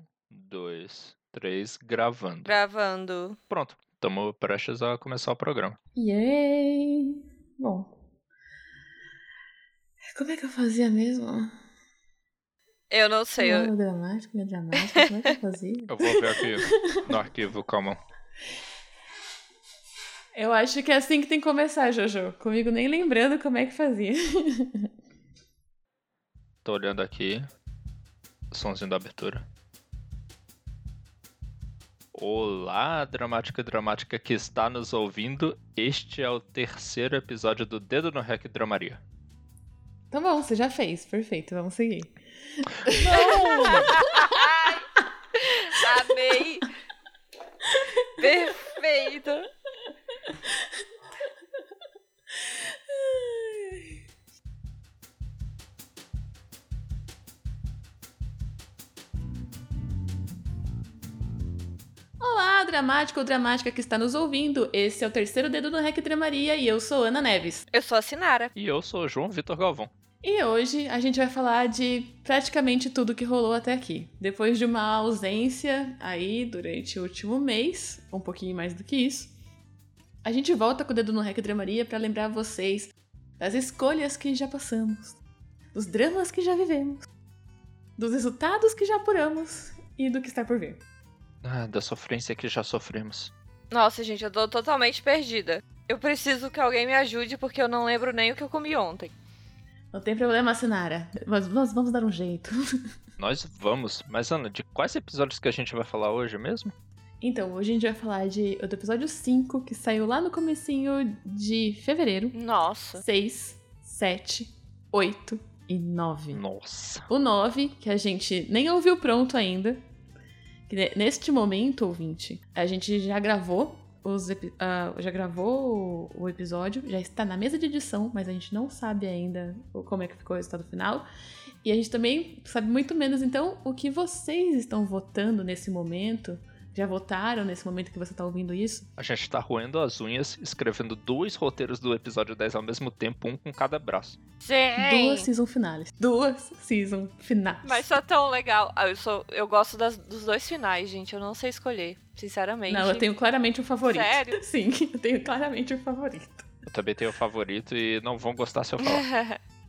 Um, dois, três, gravando. Gravando. Pronto, estamos prestes a começar o programa. Yay! Bom. Como é que eu fazia mesmo? Eu não sei. Eu... dramático, dramático, como é que eu fazia? Eu vou ver aqui no arquivo, calma. Eu acho que é assim que tem que começar, Jojo. Comigo nem lembrando como é que fazia. Tô olhando aqui. Somzinho da abertura. Olá, dramática dramática que está nos ouvindo. Este é o terceiro episódio do Dedo no Rec Dramaria. Tá bom, você já fez. Perfeito, vamos seguir. Não! Amei! Perfeito! Olá, dramático ou dramática que está nos ouvindo. Esse é o terceiro dedo no Rec Dramaria e eu sou Ana Neves. Eu sou a Sinara. E eu sou o João Vitor Galvão. E hoje a gente vai falar de praticamente tudo que rolou até aqui. Depois de uma ausência aí durante o último mês, um pouquinho mais do que isso, a gente volta com o dedo no Rec Dramaria para lembrar vocês das escolhas que já passamos, dos dramas que já vivemos, dos resultados que já apuramos e do que está por vir. Ah, da sofrência que já sofremos. Nossa, gente, eu tô totalmente perdida. Eu preciso que alguém me ajude porque eu não lembro nem o que eu comi ontem. Não tem problema, Sinara. Mas nós vamos dar um jeito. Nós vamos, mas Ana, de quais episódios que a gente vai falar hoje mesmo? Então, hoje a gente vai falar de, do episódio 5, que saiu lá no comecinho de fevereiro. Nossa. 6, 7, 8 e 9. Nossa. O 9, que a gente nem ouviu pronto ainda. Neste momento, ouvinte, a gente já gravou os uh, já gravou o, episódio, já está na mesa de edição, mas a gente não sabe ainda como é que ficou o resultado final. E a gente também sabe muito menos, então, o que vocês estão votando nesse momento já votaram nesse momento que você tá ouvindo isso? A gente tá roendo as unhas, escrevendo dois roteiros do episódio 10 ao mesmo tempo, um com cada braço. Sim! Duas season finais. Duas season finais. Mas só tão legal. Ah, eu, sou, eu gosto das, dos dois finais, gente. Eu não sei escolher, sinceramente. Não, eu tenho claramente um favorito. Sério? Sim, eu tenho claramente um favorito. Eu também tenho um favorito e não vão gostar se eu falar.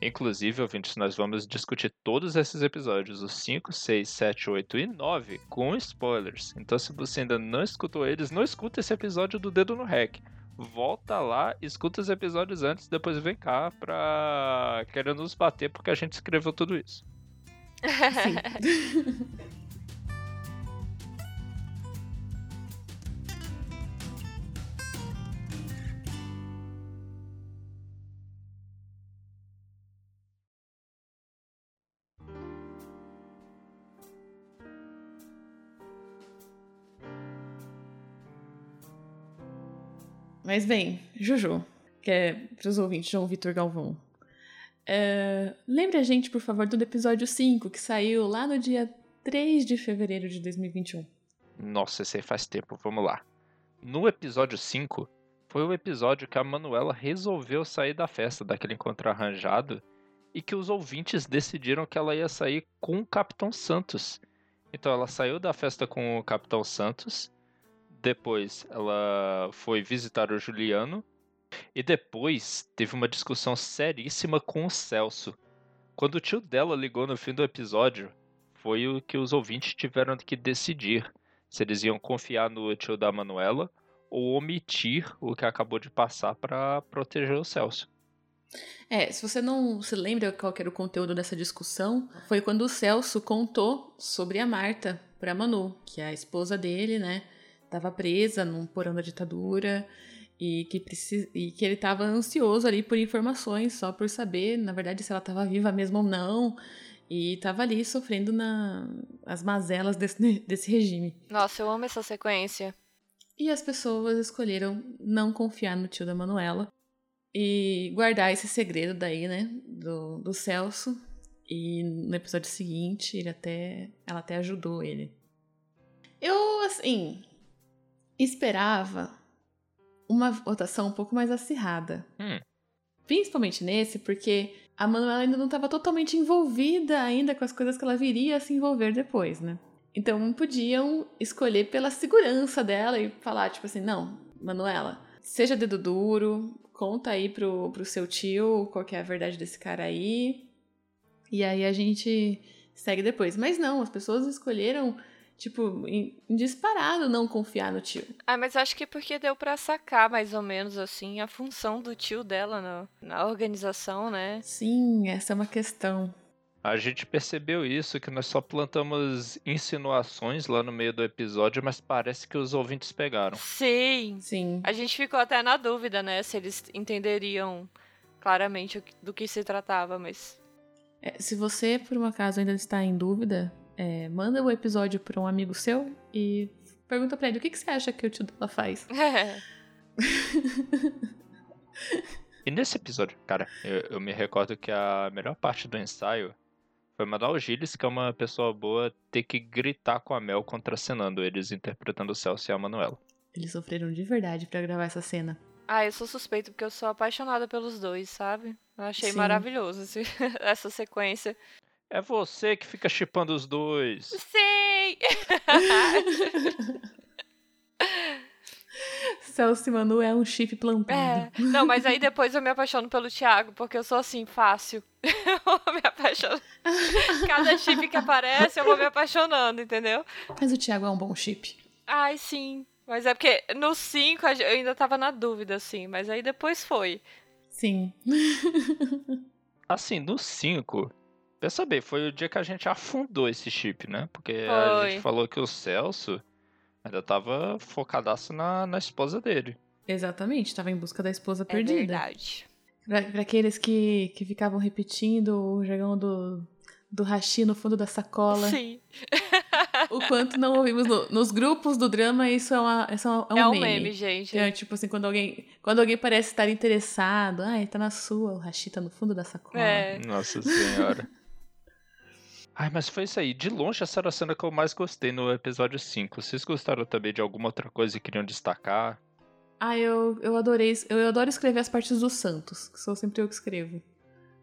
Inclusive, ouvintes, nós vamos discutir todos esses episódios, os 5, 6, 7, 8 e 9, com spoilers. Então, se você ainda não escutou eles, não escuta esse episódio do Dedo no Rec. Volta lá, escuta os episódios antes, depois vem cá pra querendo nos bater porque a gente escreveu tudo isso. Sim. Mas bem, Juju, que é para os ouvintes, João Vitor Galvão. Uh, lembre a gente, por favor, do episódio 5, que saiu lá no dia 3 de fevereiro de 2021. Nossa, esse aí faz tempo, vamos lá. No episódio 5, foi o episódio que a Manuela resolveu sair da festa, daquele encontro arranjado, e que os ouvintes decidiram que ela ia sair com o Capitão Santos. Então ela saiu da festa com o Capitão Santos, depois ela foi visitar o Juliano. E depois teve uma discussão seríssima com o Celso. Quando o tio dela ligou no fim do episódio, foi o que os ouvintes tiveram que decidir se eles iam confiar no tio da Manuela ou omitir o que acabou de passar para proteger o Celso. É, se você não se lembra qual era o conteúdo dessa discussão, foi quando o Celso contou sobre a Marta para Manu, que é a esposa dele, né? Estava presa num porão da ditadura e que, precis... e que ele estava ansioso ali por informações, só por saber, na verdade, se ela estava viva mesmo ou não. E estava ali sofrendo na... as mazelas desse, desse regime. Nossa, eu amo essa sequência. E as pessoas escolheram não confiar no tio da Manuela e guardar esse segredo daí, né, do, do Celso. E no episódio seguinte, ele até, ela até ajudou ele. Eu, assim, esperava uma votação um pouco mais acirrada. Hum. Principalmente nesse, porque a Manuela ainda não estava totalmente envolvida ainda com as coisas que ela viria a se envolver depois, né? Então podiam escolher pela segurança dela e falar, tipo assim, não, Manuela, seja dedo duro, conta aí pro, pro seu tio qual que é a verdade desse cara aí. E aí a gente segue depois. Mas não, as pessoas escolheram, tipo, disparado não confiar no tio. Ah, mas acho que porque deu pra sacar mais ou menos assim a função do tio dela na, na organização, né? Sim, essa é uma questão. A gente percebeu isso, que nós só plantamos insinuações lá no meio do episódio, mas parece que os ouvintes pegaram. Sim. Sim. A gente ficou até na dúvida, né? Se eles entenderiam claramente do que se tratava, mas. É, se você, por um acaso, ainda está em dúvida, é, manda o episódio para um amigo seu e pergunta pra ele o que, que você acha que o tio dela faz. É. E nesse episódio, cara, eu, eu me recordo que a melhor parte do ensaio foi mandar o Gilles, que é uma pessoa boa, ter que gritar com a Mel contracenando eles, interpretando o Celso e a Manuela. Eles sofreram de verdade pra gravar essa cena. Ah, eu sou suspeito porque eu sou apaixonada pelos dois, sabe? Eu achei Sim. maravilhoso esse- essa sequência. É você que fica chipando os dois. Sim! Celso e Manu é um chip plantado. É. Não, mas aí depois eu me apaixono pelo Thiago, porque eu sou assim, fácil. Eu me apaixono. Cada chip que aparece, eu vou me apaixonando, entendeu? Mas o Thiago é um bom chip. Ai, sim. Mas é porque no 5 eu ainda tava na dúvida, assim, mas aí depois foi. Sim. Assim, no 5, pensa bem, foi o dia que a gente afundou esse chip, né? Porque a Foi. gente falou que o Celso ainda tava focadaço na, na esposa dele. Exatamente, tava em busca da esposa É perdida. verdade. Pra, pra aqueles que, que ficavam repetindo o jargão do, do hashi no fundo da sacola. Sim. O quanto não ouvimos no- nos grupos do drama, isso é, uma, isso é um, É um meme. meme, gente. É, tipo assim, quando alguém, quando alguém parece estar interessado, ah, ele tá na sua, o hashi tá no fundo da sacola. É. Nossa senhora. Ai, mas foi isso aí. De longe, essa era a cena que eu mais gostei no episódio 5. Vocês gostaram também de alguma outra coisa e queriam destacar? Ah, eu, eu adorei. Eu adoro escrever as partes do Santos, que sou sempre eu que escrevo.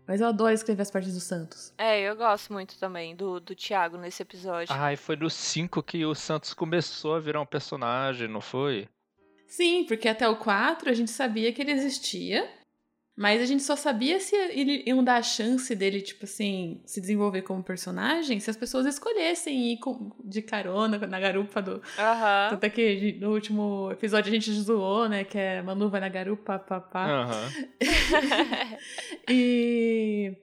Mas eu adoro escrever as partes do Santos. É, eu gosto muito também do, do Thiago nesse episódio. Ai, foi no 5 que o Santos começou a virar um personagem, não foi? Sim, porque até o 4 a gente sabia que ele existia, mas a gente só sabia se ele iam dar a chance dele, tipo assim, se desenvolver como personagem se as pessoas escolhessem ir com- de carona na garupa do. Aham. Tanto é que no último episódio a gente zoou, né? Que é Manu vai na garupa, papá. Aham. E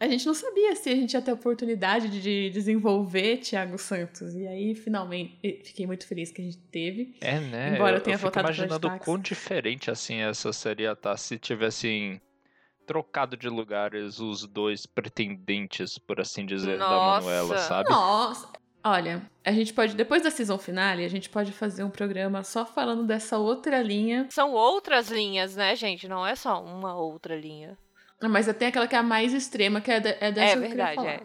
a gente não sabia se a gente ia ter a oportunidade de desenvolver Thiago Santos. E aí, finalmente, fiquei muito feliz que a gente teve. É, né? Embora eu tenha voltado pra imaginando quão diferente assim essa seria tá se tivessem trocado de lugares os dois pretendentes, por assim dizer, da Nossa. Manuela, sabe? Nossa! Olha, a gente pode, depois da season finale, a gente pode fazer um programa só falando dessa outra linha. São outras linhas, né, gente? Não é só uma outra linha. Mas tem aquela que é a mais extrema, que é, de, é dessa É que eu queria verdade, falar. é.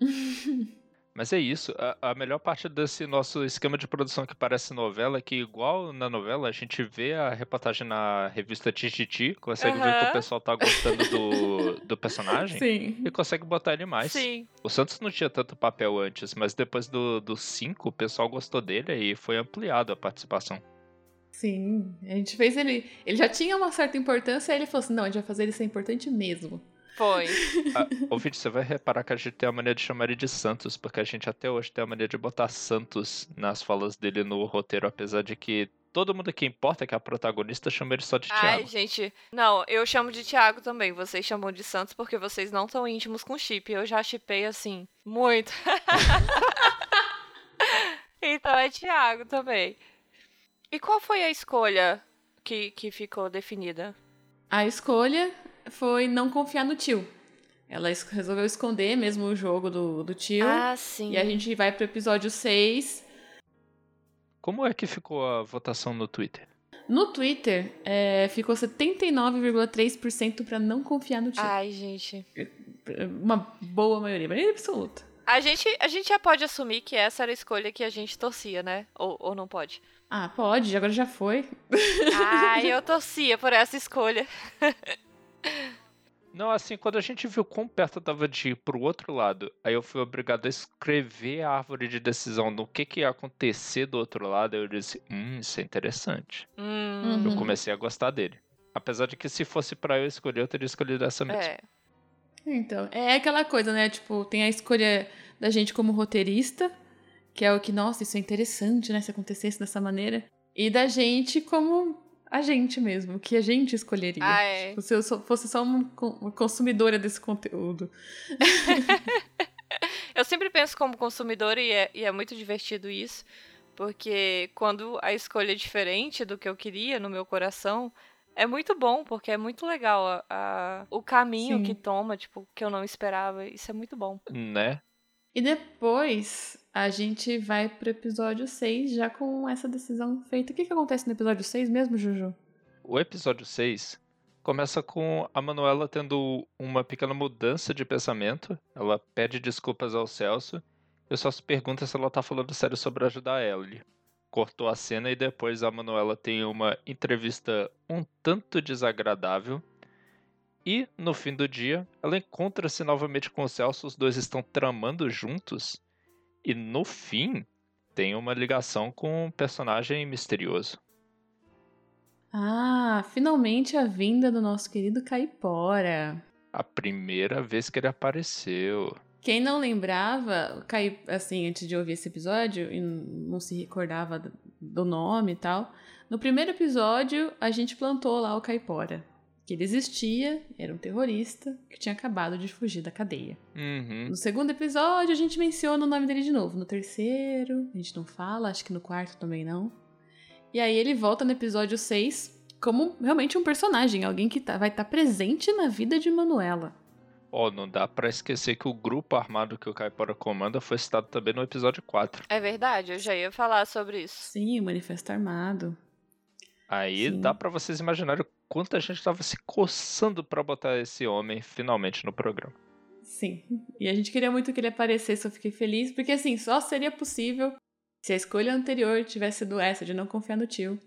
Mas é isso. A, a melhor parte desse nosso esquema de produção que parece novela é que, igual na novela, a gente vê a reportagem na revista Tititi, consegue ver que o pessoal tá gostando do, do personagem Sim. e consegue botar ele mais. Sim. O Santos não tinha tanto papel antes, mas depois do 5 o pessoal gostou dele e foi ampliado a participação. Sim. A gente fez ele. Ele já tinha uma certa importância, aí ele falou assim: não, a gente vai fazer ele ser importante mesmo. Foi. Ah, ouvinte, você vai reparar que a gente tem a mania de chamar ele de Santos, porque a gente até hoje tem a mania de botar Santos nas falas dele no roteiro, apesar de que todo mundo que importa, que é a protagonista, chama ele só de Ai, Thiago. gente. Não, eu chamo de Thiago também. Vocês chamam de Santos porque vocês não estão íntimos com chip. Eu já chipei assim, muito. então é Thiago também. E qual foi a escolha que, que ficou definida? A escolha foi não confiar no tio. Ela es- resolveu esconder mesmo o jogo do, do tio. Ah, sim. E a gente vai pro episódio 6. Como é que ficou a votação no Twitter? No Twitter, é, ficou 79,3% pra não confiar no tio. Ai, gente. Uma boa maioria, maioria absoluta. A gente, a gente já pode assumir que essa era a escolha que a gente torcia, né? Ou, ou não pode? Ah, pode, agora já foi. Ai, eu torcia por essa escolha. Não, assim, quando a gente viu quão perto tava de ir pro outro lado, aí eu fui obrigado a escrever a árvore de decisão do que, que ia acontecer do outro lado, aí eu disse, hum, isso é interessante. Hum, Eu Uhum. comecei a gostar dele. Apesar de que se fosse pra eu escolher, eu teria escolhido essa mesmo. é. Então, é aquela coisa, né? Tipo, tem a escolha da gente como roteirista, que é o que, nossa, isso é interessante, né? Se acontecesse dessa maneira. E da gente como a gente mesmo, o que a gente escolheria. Ah, é. Tipo, se eu só- fosse só uma, uma consumidora desse conteúdo. Eu sempre penso como consumidora e é, e é muito divertido isso, porque quando a escolha é diferente do que eu queria no meu coração, é muito bom, porque é muito legal a- a- o caminho Sim. que toma, tipo, que eu não esperava. Isso é muito bom. Né? E depois a gente vai pro episódio 6 já com essa decisão feita. O que, que acontece no episódio 6 mesmo, Juju? O episódio 6 começa com a Manuela tendo uma pequena mudança de pensamento. Ela pede desculpas ao Celso e o Celso pergunta se ela tá falando sério sobre ajudar a Ellie. Cortou a cena e depois a Manuela tem uma entrevista um tanto desagradável. E, no fim do dia, ela encontra-se novamente com o Celso, os dois estão tramando juntos. E no fim, tem uma ligação com um personagem misterioso. Ah, finalmente a vinda do nosso querido Caipora. A primeira vez que ele apareceu. Quem não lembrava, assim, antes de ouvir esse episódio e não se recordava do nome e tal, no primeiro episódio a gente plantou lá o Caipora. Que ele existia, era um terrorista que tinha acabado de fugir da cadeia. Uhum. No segundo episódio a gente menciona o nome dele de novo. No terceiro, a gente não fala, acho que no quarto também não. E aí ele volta no episódio 6 como realmente um personagem, alguém que tá- vai estar presente na vida de Manuela. Ó, não dá pra esquecer que o grupo armado que o Caipora comanda foi citado também no episódio 4. É verdade, eu já ia falar sobre isso. Sim, o Manifesto Armado. Aí Sim. dá pra vocês imaginarem o quanto a gente tava se coçando pra botar esse homem finalmente no programa. Sim. E a gente queria muito que ele aparecesse, eu fiquei feliz, porque assim, só seria possível se a escolha anterior tivesse sido essa, de não confiar no tio.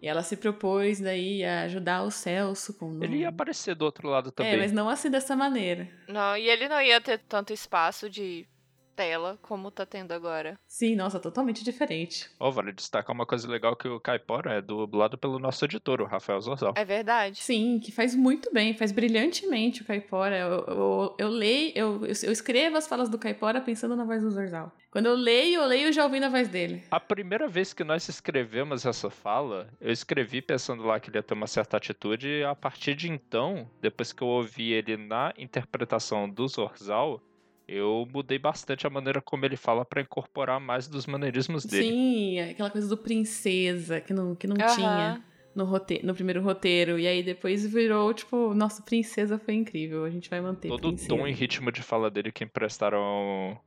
E ela se propôs daí a ajudar o Celso com. Ele ia aparecer do outro lado também. É, mas não assim dessa maneira. Não, e ele não ia ter tanto espaço de tela como tá tendo agora. Sim, nossa, totalmente diferente. Ó, vale destacar uma coisa legal que o Caipora é dublado pelo nosso editor, o Rafael Zorzal. É verdade. Sim, que faz muito bem, faz brilhantemente o Caipora. Eu, eu, eu leio, eu, eu escrevo as falas do Caipora pensando na voz do Zorzal. Quando eu leio, eu leio já ouvindo a voz dele. A primeira vez que nós escrevemos essa fala, eu escrevi pensando lá que ele ia ter uma certa atitude, e a partir de então, depois que eu ouvi ele na interpretação do Zorzal, eu mudei bastante a maneira como ele fala pra incorporar mais dos maneirismos dele. Sim, aquela coisa do princesa, que não, que não Aham. tinha no, rote no primeiro roteiro. E aí depois virou, tipo, nossa, princesa foi incrível. A gente vai manter Todo o princesa. tom e ritmo de fala dele que emprestaram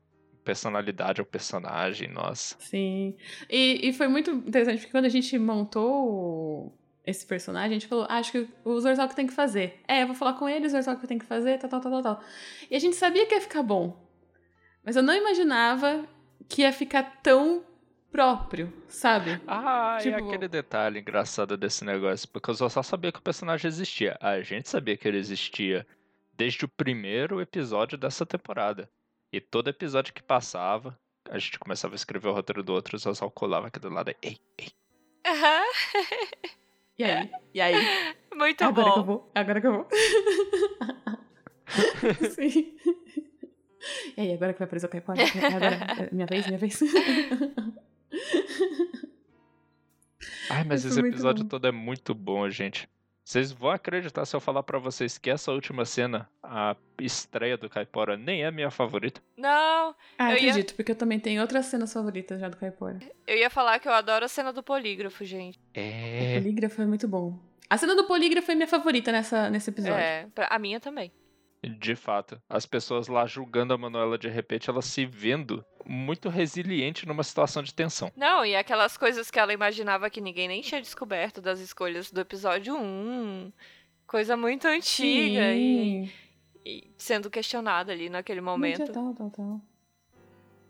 personalidade ao personagem, nossa. Sim. E, e foi muito interessante, porque quando a gente montou esse personagem, a gente falou, ah, acho que o Zorzal que tem que fazer. É, eu vou falar com ele, o Zorzal que tem que fazer, tal, tal, tal, tal, tal. E a gente sabia que ia ficar bom. Mas eu não imaginava que ia ficar tão próprio, sabe? Ah, Tipo- e aquele detalhe engraçado desse negócio, porque eu só sabia que o personagem existia. A gente sabia que ele existia desde o primeiro episódio dessa temporada. E todo episódio que passava, a gente começava a escrever o roteiro do outro, o Zazal colava aqui do lado. Ei, ei. Aham. E aí? E aí? Muito agora que eu bom. vou? Agora que eu vou? Sim. E aí, agora que vai aparecer o Caipora? É agora? É minha vez, minha vez? Ai, mas Isso esse episódio bom. todo é muito bom, gente. Vocês vão acreditar se eu falar pra vocês que essa última cena, a estreia do Caipora, nem é a minha favorita? Não, Ah, Eu ia- acredito, porque eu também tenho outras cenas favoritas já do Caipora. eu ia falar que eu adoro a cena do polígrafo, gente. O É. polígrafo é muito bom. A cena do polígrafo é minha favorita nessa, nesse episódio. É, a minha também. De fato, as pessoas lá julgando a Manuela de repente, ela se vendo muito resiliente numa situação de tensão. Não, e aquelas coisas que ela imaginava que ninguém nem tinha descoberto das escolhas do episódio 1. Coisa muito antiga e, e sendo questionada ali naquele momento. Tal, tal, tal.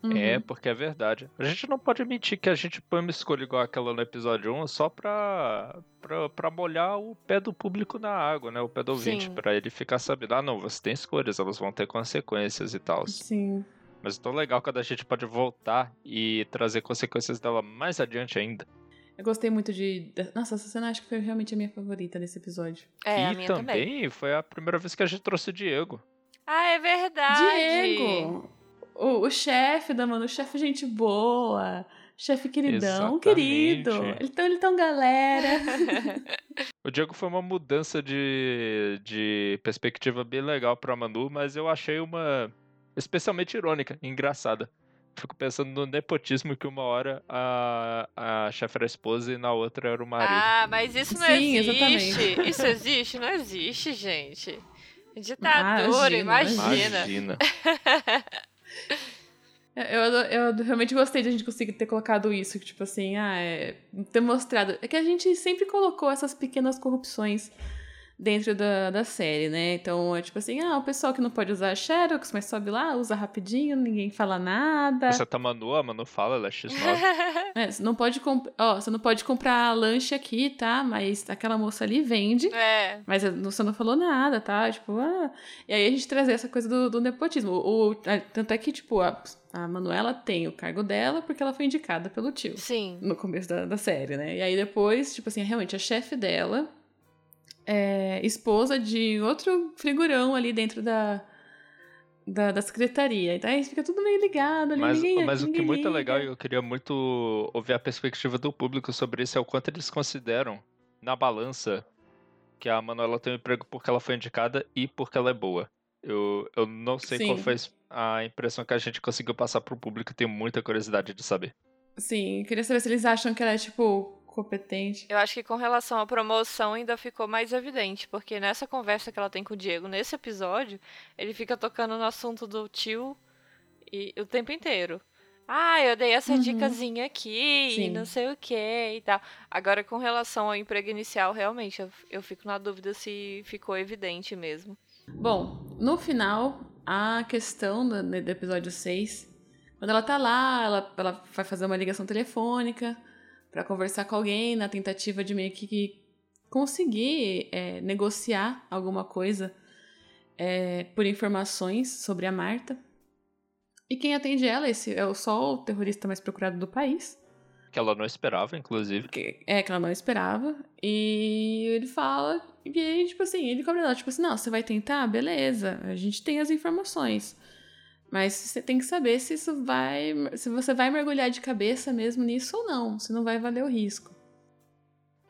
Uhum. É, porque é verdade. A gente não pode mentir que a gente põe uma escolha igual aquela no episódio 1 só pra, pra, pra molhar o pé do público na água, né? O pé do ouvinte, para ele ficar sabendo, ah, não, você tem escolhas, elas vão ter consequências e tal. Sim. Mas é tão legal quando a gente pode voltar e trazer consequências dela mais adiante ainda. Eu gostei muito de. Nossa, essa cena acho que foi realmente a minha favorita desse episódio. É, e a minha também, também foi a primeira vez que a gente trouxe o Diego. Ah, é verdade. Diego! O, o chefe da Manu, chefe gente boa. Chefe queridão, Exatamente. querido. Então ele tão galera. o Diego foi uma mudança de, de perspectiva bem legal pra Manu, mas eu achei uma especialmente irônica, engraçada. Fico pensando no nepotismo que uma hora a, a chefe era a esposa e na outra era o marido. Ah, mas isso não Sim, existe. Exatamente. Isso existe? Não existe, gente. Ditadura, imagina. Imagina. Eu, eu, realmente gostei de a gente conseguir ter colocado isso, tipo assim, ah, é, ter mostrado. É que a gente sempre colocou essas pequenas corrupções dentro da, da série, né? Então é tipo assim, ah, o pessoal que não pode usar Xerox, mas sobe lá, usa rapidinho, ninguém fala nada. Você tá Manu, a Manu fala, ela é X9. é, você não pode ó, você não pode comprar lanche aqui, tá? Mas aquela moça ali vende. É. Mas você não falou nada, tá? Tipo, ah. E aí a gente trazer essa coisa do, do nepotismo. O, tanto é que, tipo, a, a Manuela tem o cargo dela porque ela foi indicada pelo tio. Sim. No começo da, da série, né? E aí depois, tipo assim, realmente a chefe dela é, esposa de outro figurão ali dentro da, da, da secretaria. Então aí fica tudo meio ligado ali. Mas, ninguém, mas ninguém o que é muito liga. legal, e eu queria muito ouvir a perspectiva do público sobre isso, é o quanto eles consideram na balança que a Manuela tem um emprego porque ela foi indicada e porque ela é boa. Eu, eu não sei Sim. qual foi a impressão que a gente conseguiu passar pro público, tenho muita curiosidade de saber. Sim, queria saber se eles acham que ela é, tipo, competente. Eu acho que com relação à promoção ainda ficou mais evidente, porque nessa conversa que ela tem com o Diego, nesse episódio, ele fica tocando no assunto do tio e, o tempo inteiro. Ah, eu dei essa uhum. dicasinha aqui Sim. e não sei o que e tal. Agora, com relação ao emprego inicial, realmente, eu, eu fico na dúvida se ficou evidente mesmo. Bom, no final, a questão do, do episódio 6, quando ela tá lá, ela, ela vai fazer uma ligação telefônica, para conversar com alguém na tentativa de meio que conseguir é, negociar alguma coisa é, por informações sobre a Marta. E quem atende ela esse é o só o terrorista mais procurado do país. Que ela não esperava, inclusive. Que, é, que ela não esperava. E ele fala, e aí, tipo assim, ele cobra ela, tipo assim, não, você vai tentar? Beleza, a gente tem as informações. Mas você tem que saber se isso vai. se você vai mergulhar de cabeça mesmo nisso ou não. Se não vai valer o risco.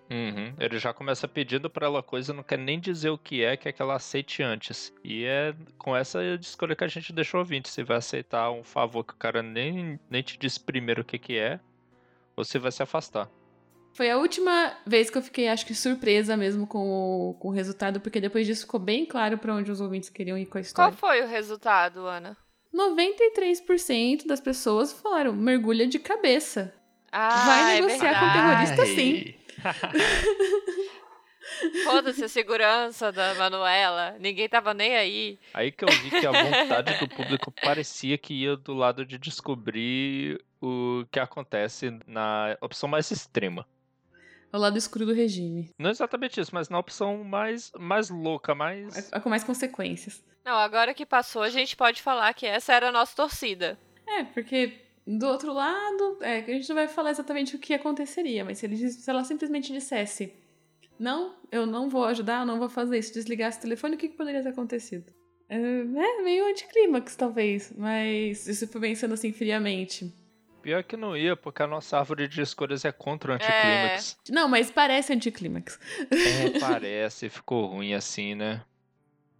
Uhum. Ele já começa pedindo para ela coisa, não quer nem dizer o que é, quer que ela aceite antes. E é com essa escolha que a gente deixou ouvinte. Se vai aceitar um favor que o cara nem, nem te disse primeiro o que, que é, ou se vai se afastar. Foi a última vez que eu fiquei, acho que, surpresa mesmo com o, com o resultado, porque depois disso ficou bem claro para onde os ouvintes queriam ir com a história. Qual foi o resultado, Ana? 93% das pessoas falaram mergulha de cabeça. Ah, Vai é negociar é com terrorista sim. Foda-se a segurança da Manuela. Ninguém tava nem aí. Aí que eu vi que a vontade do público parecia que ia do lado de descobrir o que acontece na opção mais extrema. O lado escuro do regime. Não exatamente isso, mas na opção mais, mais louca, mais. Com mais consequências. Não, agora que passou, a gente pode falar que essa era a nossa torcida. É, porque do outro lado, é, a gente não vai falar exatamente o que aconteceria, mas se, ele, se ela simplesmente dissesse: Não, eu não vou ajudar, eu não vou fazer isso, desligasse o telefone, o que, que poderia ter acontecido? É, é meio anticlímax, talvez, mas se for pensando assim friamente. Pior que não ia, porque a nossa árvore de escolhas é contra o anticlímax. É. Não, mas parece anticlímax. É, parece, ficou ruim assim, né?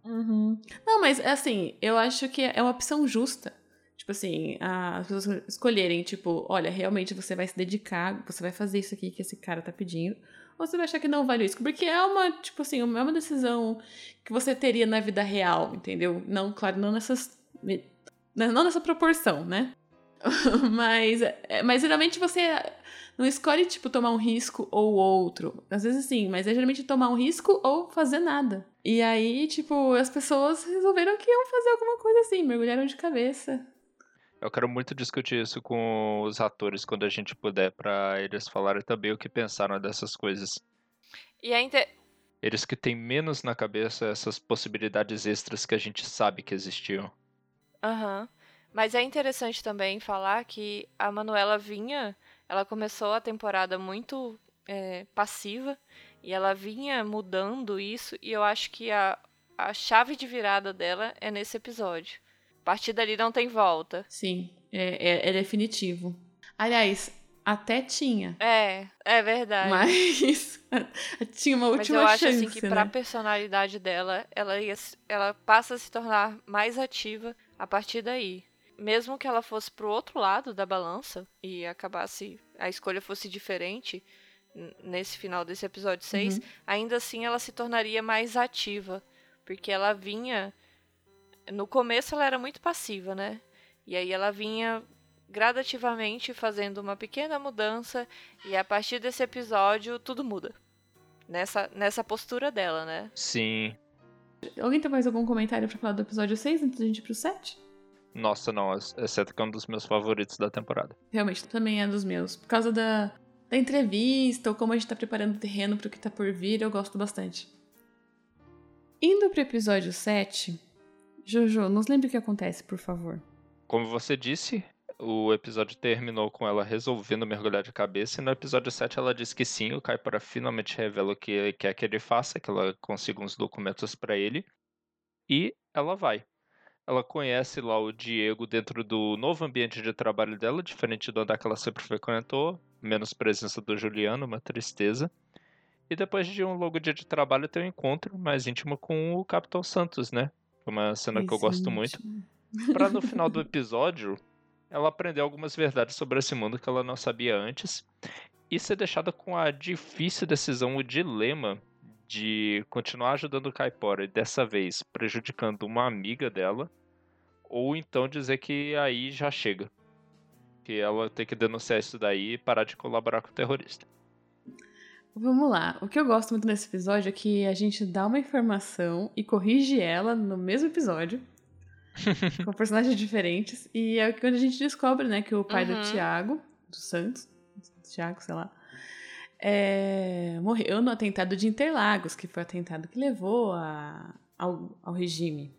Uhum. Não, mas assim, eu acho que é uma opção justa. Tipo assim, as pessoas escolherem, tipo, olha, realmente você vai se dedicar, você vai fazer isso aqui que esse cara tá pedindo, ou você vai achar que não vale isso. Porque é uma, tipo assim, é uma decisão que você teria na vida real, entendeu? Não, claro, não nessas. Não nessa proporção, né? mas, é, mas geralmente você não escolhe, tipo, tomar um risco ou outro. Às vezes sim, mas é geralmente tomar um risco ou fazer nada. E aí, tipo, as pessoas resolveram que iam fazer alguma coisa assim, mergulharam de cabeça. Eu quero muito discutir isso com os atores quando a gente puder, para eles falarem também o que pensaram dessas coisas. E inter... Eles que têm menos na cabeça essas possibilidades extras que a gente sabe que existiam. Aham. Uhum. Mas é interessante também falar que a Manuela vinha, ela começou a temporada muito é, passiva e ela vinha mudando isso e eu acho que a, a chave de virada dela é nesse episódio. A partir dali não tem volta. Sim, é, é, é definitivo. Aliás, até tinha. É, é verdade. Mas tinha uma última chance. Mas eu acho chance, assim que né? pra personalidade dela, ela, ia, ela passa a se tornar mais ativa a partir daí. Mesmo que ela fosse pro outro lado da balança e acabasse. a escolha fosse diferente nesse final desse episódio 6, uhum. ainda assim ela se tornaria mais ativa. Porque ela vinha. No começo ela era muito passiva, né? E aí ela vinha gradativamente fazendo uma pequena mudança e a partir desse episódio tudo muda. Nessa, nessa postura dela, né? Sim. Alguém tem mais algum comentário para falar do episódio 6 antes da gente ir pro 7? Nossa, não, exceto que é um dos meus favoritos da temporada. Realmente, também é dos meus. Por causa da, da entrevista, ou como a gente tá preparando o terreno pro que tá por vir, eu gosto bastante. Indo pro episódio 7, Jojo, nos lembre o que acontece, por favor. Como você disse, o episódio terminou com ela resolvendo mergulhar de cabeça, e no episódio 7 ela diz que sim, o Kaipara finalmente revela o que quer que ele faça, que ela consiga uns documentos para ele, e ela vai. Ela conhece lá o Diego dentro do novo ambiente de trabalho dela, diferente do andar que ela sempre frequentou, menos presença do Juliano, uma tristeza. E depois de um longo dia de trabalho, tem um encontro mais íntimo com o Capitão Santos, né? Uma cena que eu gosto muito. Pra no final do episódio, ela aprender algumas verdades sobre esse mundo que ela não sabia antes. E ser deixada com a difícil decisão, o dilema de continuar ajudando o Kaipora e dessa vez prejudicando uma amiga dela, ou então dizer que aí já chega. Que ela tem que denunciar isso daí e parar de colaborar com o terrorista. Vamos lá. O que eu gosto muito nesse episódio é que a gente dá uma informação e corrige ela no mesmo episódio. com personagens diferentes. E é quando a gente descobre, né, que o pai uhum. do Tiago, do Santos, Tiago, sei lá, é, morreu no atentado de Interlagos, que foi o atentado que levou a, ao, ao regime.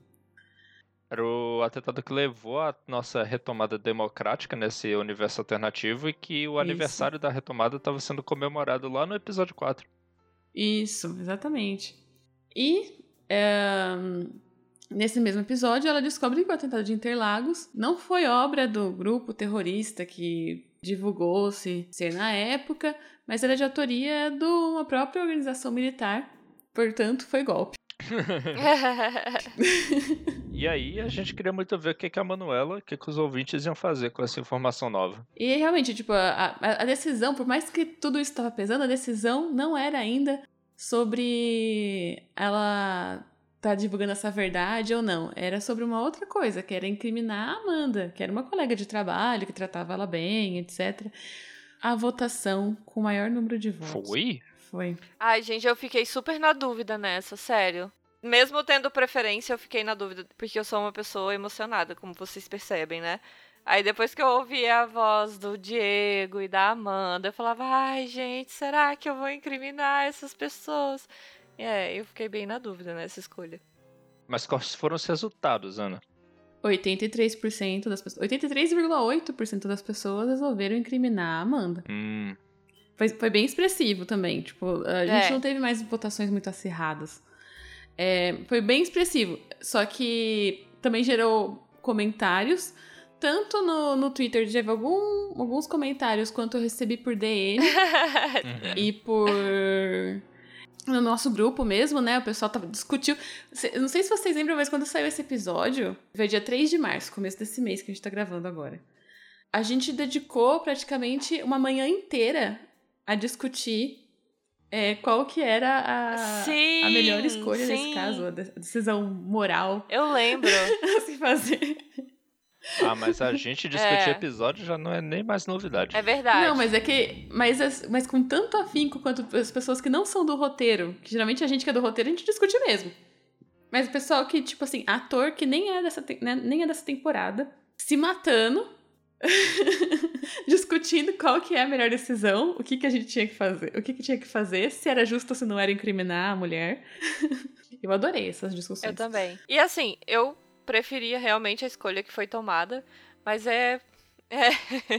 Era o atentado que levou a nossa retomada democrática nesse universo alternativo e que o Isso. aniversário da retomada estava sendo comemorado lá no episódio 4. Isso, exatamente. E é, nesse mesmo episódio ela descobre que o atentado de Interlagos não foi obra do grupo terrorista que divulgou-se ser na época, mas era de autoria de uma própria organização militar, portanto foi golpe. e aí a gente queria muito ver o que, que a Manuela, o que, que os ouvintes iam fazer com essa informação nova. E realmente, tipo, a, a decisão, por mais que tudo isso estava pesando, a decisão não era ainda sobre ela tá divulgando essa verdade ou não. Era sobre uma outra coisa, que era incriminar a Amanda, que era uma colega de trabalho, que tratava ela bem, etc. A votação com o maior número de votos. Foi? Foi. Ai, gente, eu fiquei super na dúvida nessa, sério. Mesmo tendo preferência, eu fiquei na dúvida, porque eu sou uma pessoa emocionada, como vocês percebem, né? Aí depois que eu ouvi a voz do Diego e da Amanda, eu falava, ai, gente, será que eu vou incriminar essas pessoas? É, eu fiquei bem na dúvida nessa escolha. Mas quais foram os resultados, Ana? 83% das pessoas. 83,8% das pessoas resolveram incriminar a Amanda. Hum. Foi, foi bem expressivo também. Tipo, a gente é. não teve mais votações muito acirradas. É, foi bem expressivo. Só que também gerou comentários. Tanto no, no Twitter teve algum, alguns comentários quanto eu recebi por DM e por no nosso grupo mesmo, né? O pessoal tava, discutiu. Não sei se vocês lembram, mas quando saiu esse episódio, foi dia 3 de março, começo desse mês que a gente tá gravando agora. A gente dedicou praticamente uma manhã inteira a discutir é, qual que era a, sim, a melhor escolha sim. nesse caso, a decisão moral. Eu lembro. se fazer. Ah, mas a gente discutir é. episódio já não é nem mais novidade. É verdade. Não, mas é que. Mas, mas com tanto afinco quanto as pessoas que não são do roteiro, que geralmente a gente que é do roteiro, a gente discute mesmo. Mas o pessoal que, tipo assim, ator que nem é dessa, né, nem é dessa temporada, se matando, discutindo qual que é a melhor decisão, o que, que a gente tinha que fazer, o que, que tinha que fazer, se era justo ou se não era incriminar a mulher. eu adorei essas discussões. Eu também. E assim, eu preferia realmente a escolha que foi tomada, mas é. é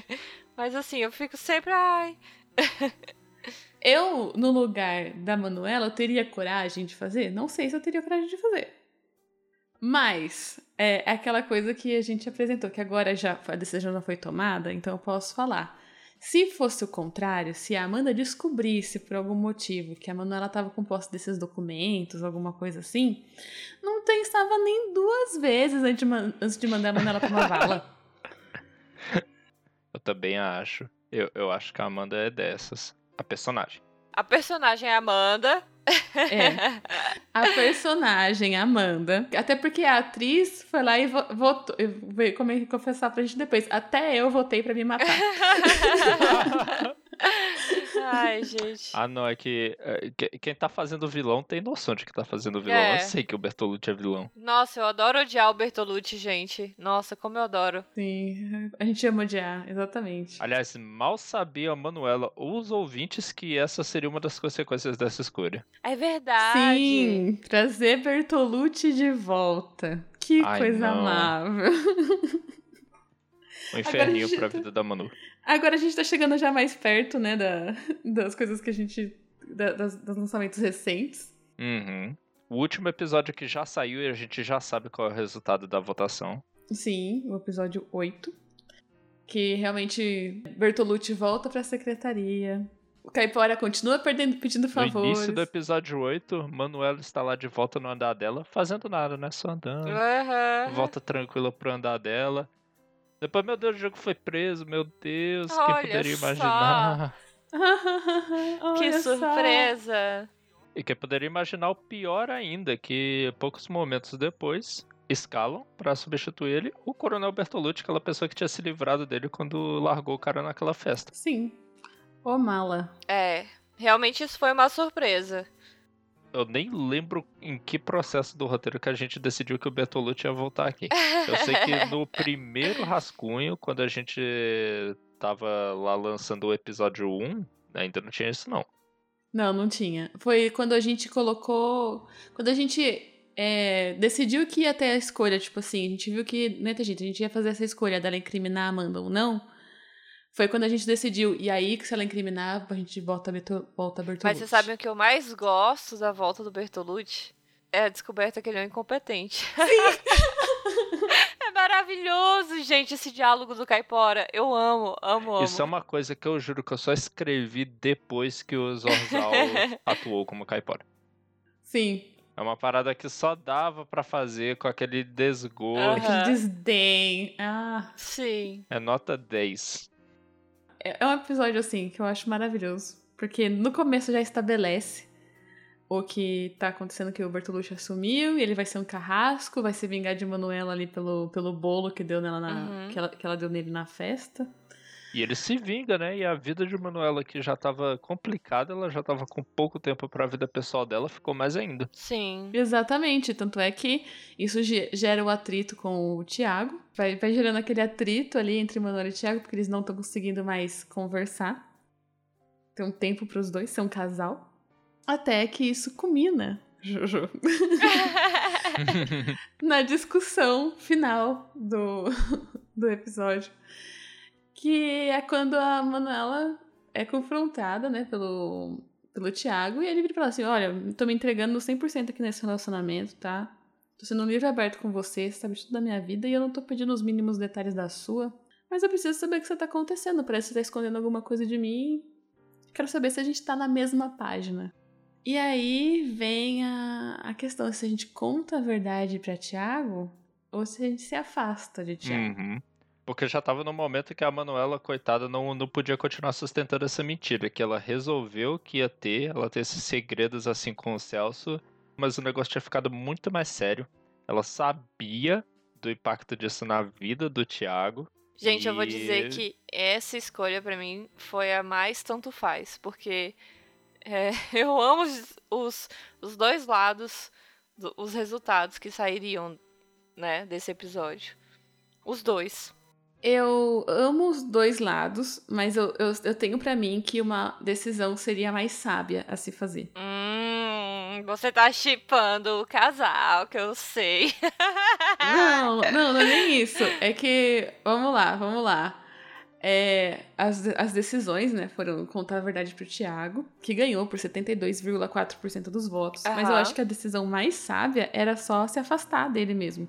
mas assim, eu fico sempre. Ai. eu, no lugar da Manuela, eu teria coragem de fazer? Não sei se eu teria coragem de fazer. Mas é, é, aquela coisa que a gente apresentou, que agora já a decisão já foi tomada, então eu posso falar. Se fosse o contrário, se a Amanda descobrisse por algum motivo que a Manuela estava com posse desses documentos, alguma coisa assim, não pensava nem duas vezes antes de, antes de mandar a Manuela pra uma vala. Eu também acho. Eu, eu acho que a Amanda é dessas. A personagem. A personagem é Amanda. É. A personagem Amanda. Até porque a atriz foi lá e votou. Veio confessar pra gente depois. Até eu votei pra me matar. Ai, gente. Ah, não, é que, é, quem tá fazendo vilão tem noção de que tá fazendo vilão. É. Eu sei que o Bertolucci é vilão. Nossa, eu adoro odiar o Bertolucci, gente. Nossa, como eu adoro. Sim, a gente ama odiar, exatamente. Aliás, mal sabia a Manuela ou os ouvintes que essa seria uma das consequências dessa escolha. É verdade. Sim, trazer Bertolucci de volta. Que Ai, coisa não. amável. Um inferninho pra tá... vida da Manu. Agora a gente tá chegando já mais perto, né, da, das coisas que a gente. Da, das, dos lançamentos recentes. Uhum. O último episódio que já saiu e a gente já sabe qual é o resultado da votação. Sim, o episódio 8. Que realmente Bertolucci volta pra secretaria. O Caipora continua perdendo, pedindo favores. No início do episódio 8, Manuela está lá de volta no andar dela, fazendo nada, né? Só andando. Uhum. Volta tranquila pro andar dela. Depois, meu Deus, o jogo foi preso, meu Deus, Olha quem poderia só. imaginar? que surpresa! E quem poderia imaginar o pior ainda, que poucos momentos depois escalam para substituir ele o Coronel Bertolucci, aquela pessoa que tinha se livrado dele quando largou o cara naquela festa. Sim. Ô mala. É, realmente isso foi uma surpresa. Eu nem lembro em que processo do roteiro que a gente decidiu que o Bertolucci ia voltar aqui. Eu sei que no primeiro rascunho, quando a gente tava lá lançando o episódio 1, ainda não tinha isso não. Não, não tinha. Foi quando a gente colocou. Quando a gente é, decidiu que ia ter a escolha, tipo assim, a gente viu que, né, gente, a gente ia fazer essa escolha dela incriminar a Amanda ou não. Foi quando a gente decidiu. E aí, que se ela incriminar, a gente volta, volta a Bertolucci. Mas você sabe o que eu mais gosto da volta do Bertolucci? É a descoberta que ele é um incompetente. é maravilhoso, gente, esse diálogo do Caipora. Eu amo, amo, amo. Isso é uma coisa que eu juro que eu só escrevi depois que o Zorzal atuou como Caipora. Sim. É uma parada que só dava para fazer com aquele desgosto. Uhum. Aquele desdém. Ah. Sim. É nota 10. É, é um episódio, assim, que eu acho maravilhoso. Porque no começo já estabelece o que tá acontecendo que o Bertolucci assumiu e ele vai ser um carrasco, vai se vingar de Manuela ali pelo, pelo bolo que deu nela na, uhum. que, ela, que ela deu nele na festa. E ele se vinga, né? E a vida de Manuela, que já tava complicada, ela já tava com pouco tempo para a vida pessoal dela, ficou mais ainda. Sim. Exatamente. Tanto é que isso gera o atrito com o Tiago. Vai, vai gerando aquele atrito ali entre Manuela e Tiago, porque eles não estão conseguindo mais conversar. Tem um tempo para os dois ser um casal. Até que isso culmina, Jojo. na discussão final do, do episódio que é quando a Manuela é confrontada, né, pelo, pelo Thiago, e ele vira fala assim, olha, tô me entregando 100% aqui nesse relacionamento, tá? Tô sendo um livro aberto com você, você sabe tudo da minha vida, e eu não tô pedindo os mínimos detalhes da sua, mas eu preciso saber o que você tá acontecendo, parece que você tá escondendo alguma coisa de mim, quero saber se a gente tá na mesma página. E aí vem a, a questão se a gente conta a verdade para Tiago ou se a gente se afasta de Tiago. Uhum. Porque já tava no momento que a Manuela, coitada, não, não podia continuar sustentando essa mentira. Que ela resolveu que ia ter, ela ter esses segredos assim com o Celso, mas o negócio tinha ficado muito mais sério. Ela sabia do impacto disso na vida do Thiago. Gente, e... eu vou dizer que essa escolha para mim foi a mais tanto faz, porque é, eu amo os, os, os dois lados, do, os resultados que sairiam né, desse episódio. Os dois. Eu amo os dois lados, mas eu, eu, eu tenho para mim que uma decisão seria mais sábia a se fazer. Hum, você tá chipando o casal, que eu sei. não, não, não é nem isso. É que, vamos lá, vamos lá. É, as, as decisões, né, foram contar a verdade pro Thiago, que ganhou por 72,4% dos votos. Uhum. Mas eu acho que a decisão mais sábia era só se afastar dele mesmo.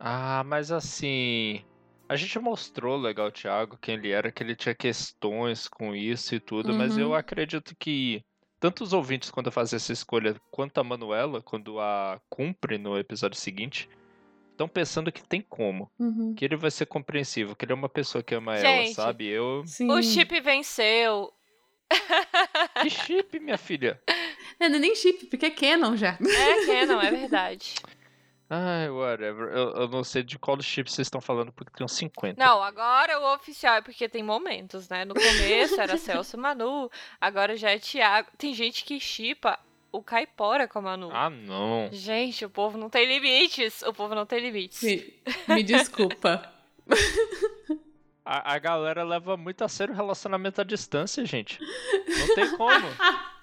Ah, mas assim. A gente mostrou legal, Thiago, quem ele era, que ele tinha questões com isso e tudo, uhum. mas eu uhum. acredito que tanto os ouvintes, quando fazem essa escolha, quanto a Manuela, quando a cumpre no episódio seguinte, estão pensando que tem como. Uhum. Que ele vai ser compreensivo, que ele é uma pessoa que ama Gente, ela, sabe? Eu. Sim. O chip venceu. Que chip, minha filha? É, não é nem chip, porque é Canon já. É Canon, é verdade. Ai, whatever. Eu, eu, não sei de qual chip vocês estão falando, porque tem uns 50. Não, agora o oficial é porque tem momentos, né? No começo era Celso Manu, agora já é Thiago. Tem gente que chipa o Caipora com a Manu. Ah, não. Gente, o povo não tem limites. O povo não tem limites. Me, me desculpa. a, a galera leva muito a sério o relacionamento à distância, gente. Não tem como.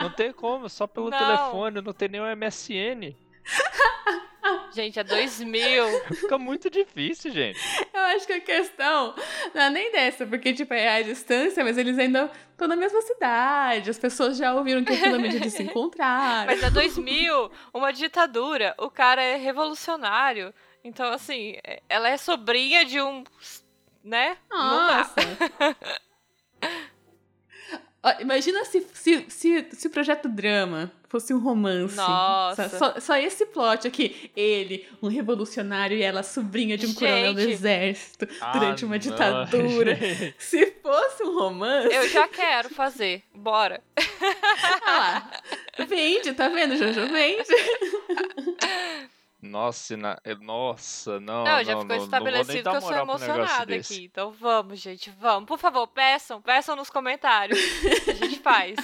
Não tem como, só pelo não. telefone, não tem nem o MSN. Gente, é 2000. Fica muito difícil, gente. Eu acho que a questão não é nem dessa, porque, tipo, é a distância, mas eles ainda estão na mesma cidade. As pessoas já ouviram que finalmente eles se encontraram. Mas é 2000, uma ditadura. O cara é revolucionário. Então, assim, ela é sobrinha de um. Né? Nossa. Imagina se, se, se, se o projeto drama fosse um romance. Nossa. Só, só, esse plot aqui. Ele, um revolucionário, e ela, sobrinha de um Gente. coronel do exército, ah, durante uma ditadura. se fosse um romance. Eu já quero fazer. Bora. Ah lá. Vende, tá vendo, Jojo? Vende. Nossa, na... nossa, não. Não, já não, ficou não, estabelecido não que eu sou emocionada aqui. Então vamos, gente, vamos. Por favor, peçam, peçam nos comentários. a gente faz.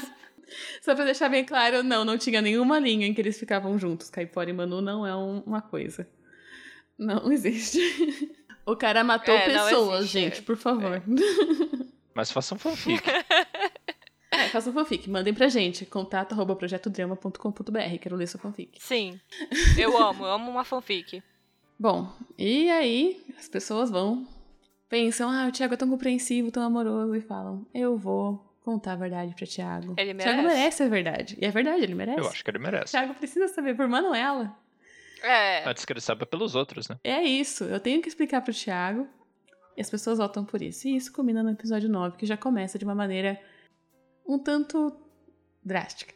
Só pra deixar bem claro, não, não tinha nenhuma linha em que eles ficavam juntos. Caipora e Manu não é um, uma coisa. Não existe. O cara matou é, pessoas, gente, por favor. É. Mas façam fanfic. Façam fanfic. Mandem pra gente. Contato arroba projetodrama.com.br. Quero ler sua fanfic. Sim. Eu amo. Eu amo uma fanfic. Bom, e aí as pessoas vão, pensam, ah, o Thiago é tão compreensivo, tão amoroso, e falam, eu vou contar a verdade pra Thiago. Ele merece. Thiago merece a verdade. E é verdade, ele merece. Eu acho que ele merece. Thiago precisa saber por Manuela. É. Antes que ele saiba pelos outros, né? É isso. Eu tenho que explicar pro Thiago. E as pessoas votam por isso. E isso combina no episódio 9, que já começa de uma maneira um tanto drástica.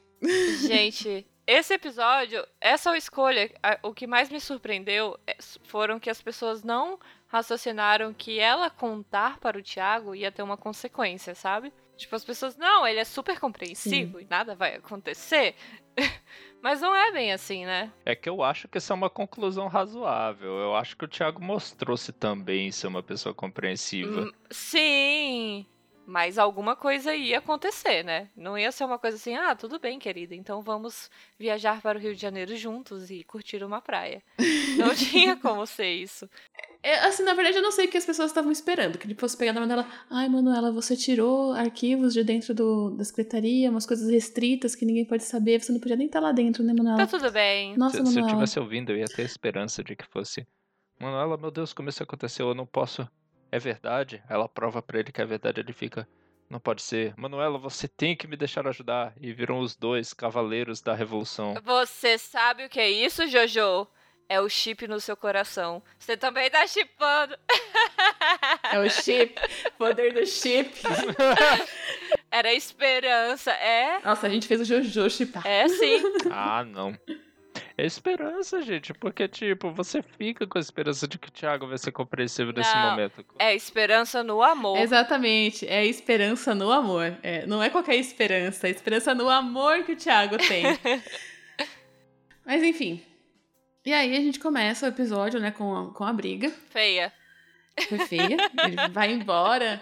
Gente, esse episódio, essa escolha, o que mais me surpreendeu é, foram que as pessoas não raciocinaram que ela contar para o Thiago ia ter uma consequência, sabe? Tipo, as pessoas, não, ele é super compreensivo Sim. e nada vai acontecer. Mas não é bem assim, né? É que eu acho que essa é uma conclusão razoável. Eu acho que o Thiago mostrou-se também ser uma pessoa compreensiva. Hum, sim. Mas alguma coisa ia acontecer, né? Não ia ser uma coisa assim, ah, tudo bem, querida, então vamos viajar para o Rio de Janeiro juntos e curtir uma praia. Não tinha como ser isso. É, assim, na verdade, eu não sei o que as pessoas estavam esperando. Que ele fosse pegar na mão dela, ai, Manuela, você tirou arquivos de dentro do, da secretaria, umas coisas restritas que ninguém pode saber, você não podia nem estar tá lá dentro, né, Manuela? Tá tudo bem. Nossa, se, se eu tivesse ouvindo, eu ia ter esperança de que fosse. Manuela, meu Deus, como isso aconteceu? Eu não posso é verdade, ela prova para ele que é verdade, ele fica, não pode ser. Manuela, você tem que me deixar ajudar. E viram os dois cavaleiros da revolução. Você sabe o que é isso, Jojo? É o chip no seu coração. Você também tá chipando. É o chip. Poder do chip. Era esperança, é? Nossa, a gente fez o Jojo chipar. É, sim. Ah, não. É esperança, gente, porque, tipo, você fica com a esperança de que o Thiago vai ser compreensivo nesse não, momento. É esperança no amor. Exatamente, é esperança no amor. É, não é qualquer esperança, é esperança no amor que o Thiago tem. Mas enfim. E aí a gente começa o episódio, né, com a, com a briga. Feia. Foi feia. Ele vai embora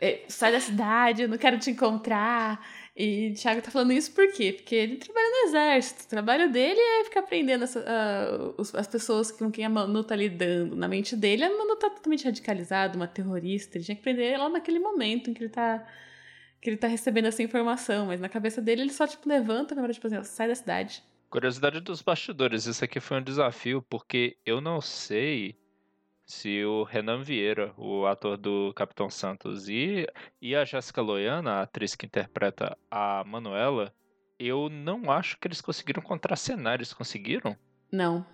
é, sai da cidade, eu não quero te encontrar. E o Thiago tá falando isso por quê? Porque ele trabalha no exército. O trabalho dele é ficar aprendendo essa, uh, as pessoas com quem a Manu tá lidando. Na mente dele, a Manu tá totalmente radicalizada, uma terrorista. Ele tinha que aprender lá naquele momento em que ele tá que ele tá recebendo essa informação, mas na cabeça dele ele só, tipo, levanta na hora, tipo assim, sai da cidade. Curiosidade dos bastidores, isso aqui foi um desafio, porque eu não sei se o Renan Vieira, o ator do Capitão Santos, e, e a Jéssica Loiana, a atriz que interpreta a Manuela, eu não acho que eles conseguiram contracenar, eles conseguiram? Não.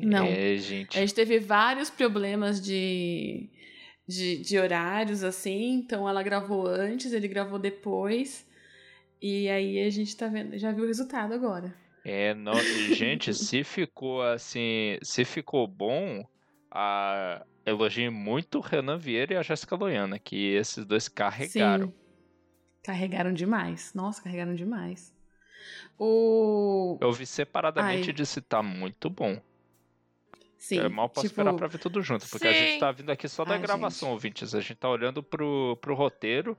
Não. É, gente. A gente teve vários problemas de de, de horários, assim. Então ela gravou antes, ele gravou depois. E aí a gente tá vendo, já viu o resultado agora. É, não, gente, se ficou assim, se ficou bom, a elogie muito o Renan Vieira e a Jéssica Loiana, que esses dois carregaram. Sim. Carregaram demais. Nossa, carregaram demais. O... Eu vi separadamente Ai. e disse, tá muito bom. Sim. Eu mal posso tipo... esperar pra ver tudo junto, porque Sim. a gente tá vindo aqui só da Ai, gravação, gente. ouvintes. A gente tá olhando pro, pro roteiro,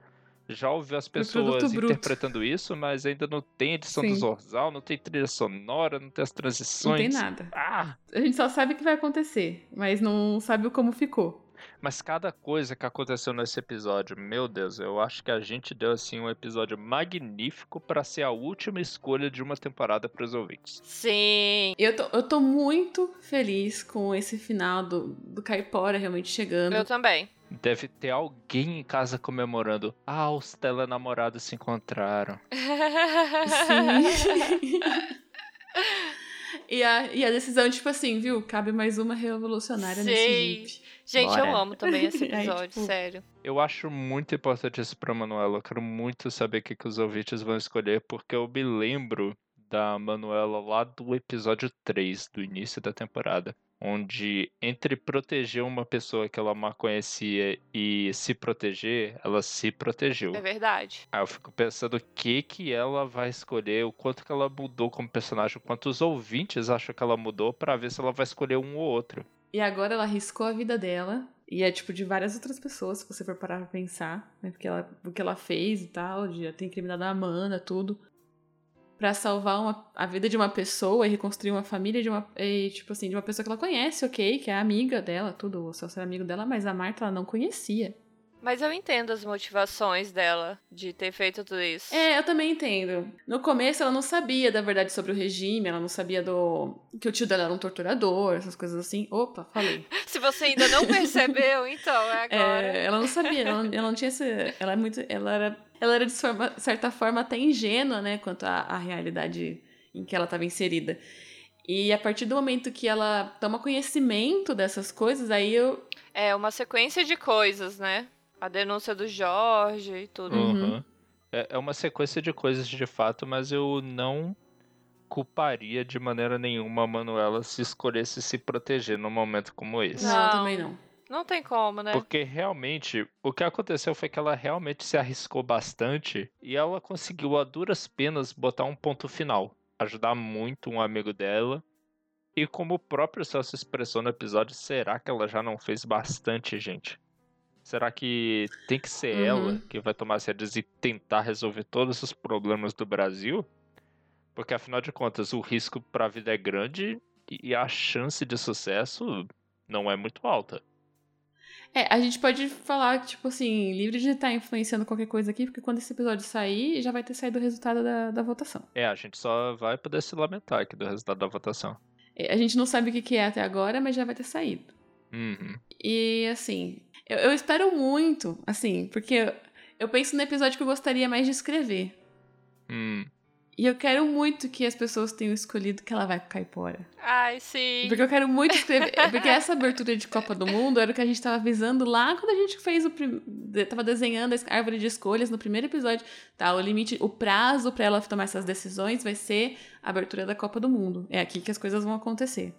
já ouviu as pessoas interpretando isso, mas ainda não tem edição Sim. do Zorzal, não tem trilha sonora, não tem as transições. Não tem nada. Ah! A gente só sabe o que vai acontecer, mas não sabe como ficou. Mas cada coisa que aconteceu nesse episódio, meu Deus, eu acho que a gente deu assim um episódio magnífico para ser a última escolha de uma temporada para os ouvintes. Sim. Eu tô, eu tô muito feliz com esse final do, do Caipora realmente chegando. Eu também. Deve ter alguém em casa comemorando. Ah, os telenamorados se encontraram. Sim. e, a, e a decisão, tipo assim, viu? Cabe mais uma revolucionária Sim. nesse jeep. Gente, Bora. eu amo também esse episódio, Aí, tipo, sério. Eu acho muito importante isso pra Manuela. Eu quero muito saber o que, que os ouvintes vão escolher, porque eu me lembro da Manuela lá do episódio 3, do início da temporada. Onde, entre proteger uma pessoa que ela mal conhecia e se proteger, ela se protegeu. É verdade. Aí eu fico pensando o que que ela vai escolher, o quanto que ela mudou como personagem, o quanto os ouvintes acham que ela mudou, para ver se ela vai escolher um ou outro. E agora ela arriscou a vida dela. E é tipo de várias outras pessoas, se você for parar pra pensar, né? Porque ela, o que ela fez e tal, de ter incriminado a Amanda, tudo. Para salvar uma, a vida de uma pessoa e reconstruir uma família de uma. E, tipo assim, de uma pessoa que ela conhece, ok, que é amiga dela, tudo, o seu ser amigo dela, mas a Marta ela não conhecia. Mas eu entendo as motivações dela de ter feito tudo isso. É, eu também entendo. No começo ela não sabia da verdade sobre o regime, ela não sabia do que o tio dela era um torturador, essas coisas assim. Opa, falei. Se você ainda não percebeu, então é agora. É, ela não sabia, ela, ela não tinha esse, ela é muito, ela era, ela era de forma, certa forma até ingênua, né, quanto à, à realidade em que ela estava inserida. E a partir do momento que ela toma conhecimento dessas coisas, aí eu é uma sequência de coisas, né? A denúncia do Jorge e tudo. Uhum. É, é uma sequência de coisas de fato, mas eu não culparia de maneira nenhuma a Manuela se escolhesse se proteger num momento como esse. Não, não, também não. Não tem como, né? Porque realmente, o que aconteceu foi que ela realmente se arriscou bastante e ela conseguiu a duras penas botar um ponto final. Ajudar muito um amigo dela. E como o próprio Celso expressou no episódio, será que ela já não fez bastante, gente? Será que tem que ser uhum. ela que vai tomar as rédeas e tentar resolver todos os problemas do Brasil? Porque afinal de contas, o risco para a vida é grande e a chance de sucesso não é muito alta. É, a gente pode falar, tipo assim, livre de estar influenciando qualquer coisa aqui, porque quando esse episódio sair, já vai ter saído o resultado da, da votação. É, a gente só vai poder se lamentar aqui do resultado da votação. É, a gente não sabe o que é até agora, mas já vai ter saído. Uhum. E, assim, eu, eu espero muito, assim, porque eu, penso no episódio que eu gostaria mais de escrever. Hum. E eu quero muito que as pessoas tenham escolhido que ela vai pro Caipora. Ai, sim. Porque eu quero muito escrever. porque essa abertura de Copa do Mundo era o que a gente tava avisando lá quando a gente fez o. Prim... Tava desenhando a árvore de escolhas no primeiro episódio. Tá, o limite, o prazo para ela tomar essas decisões vai ser a abertura da Copa do Mundo. É aqui que as coisas vão acontecer.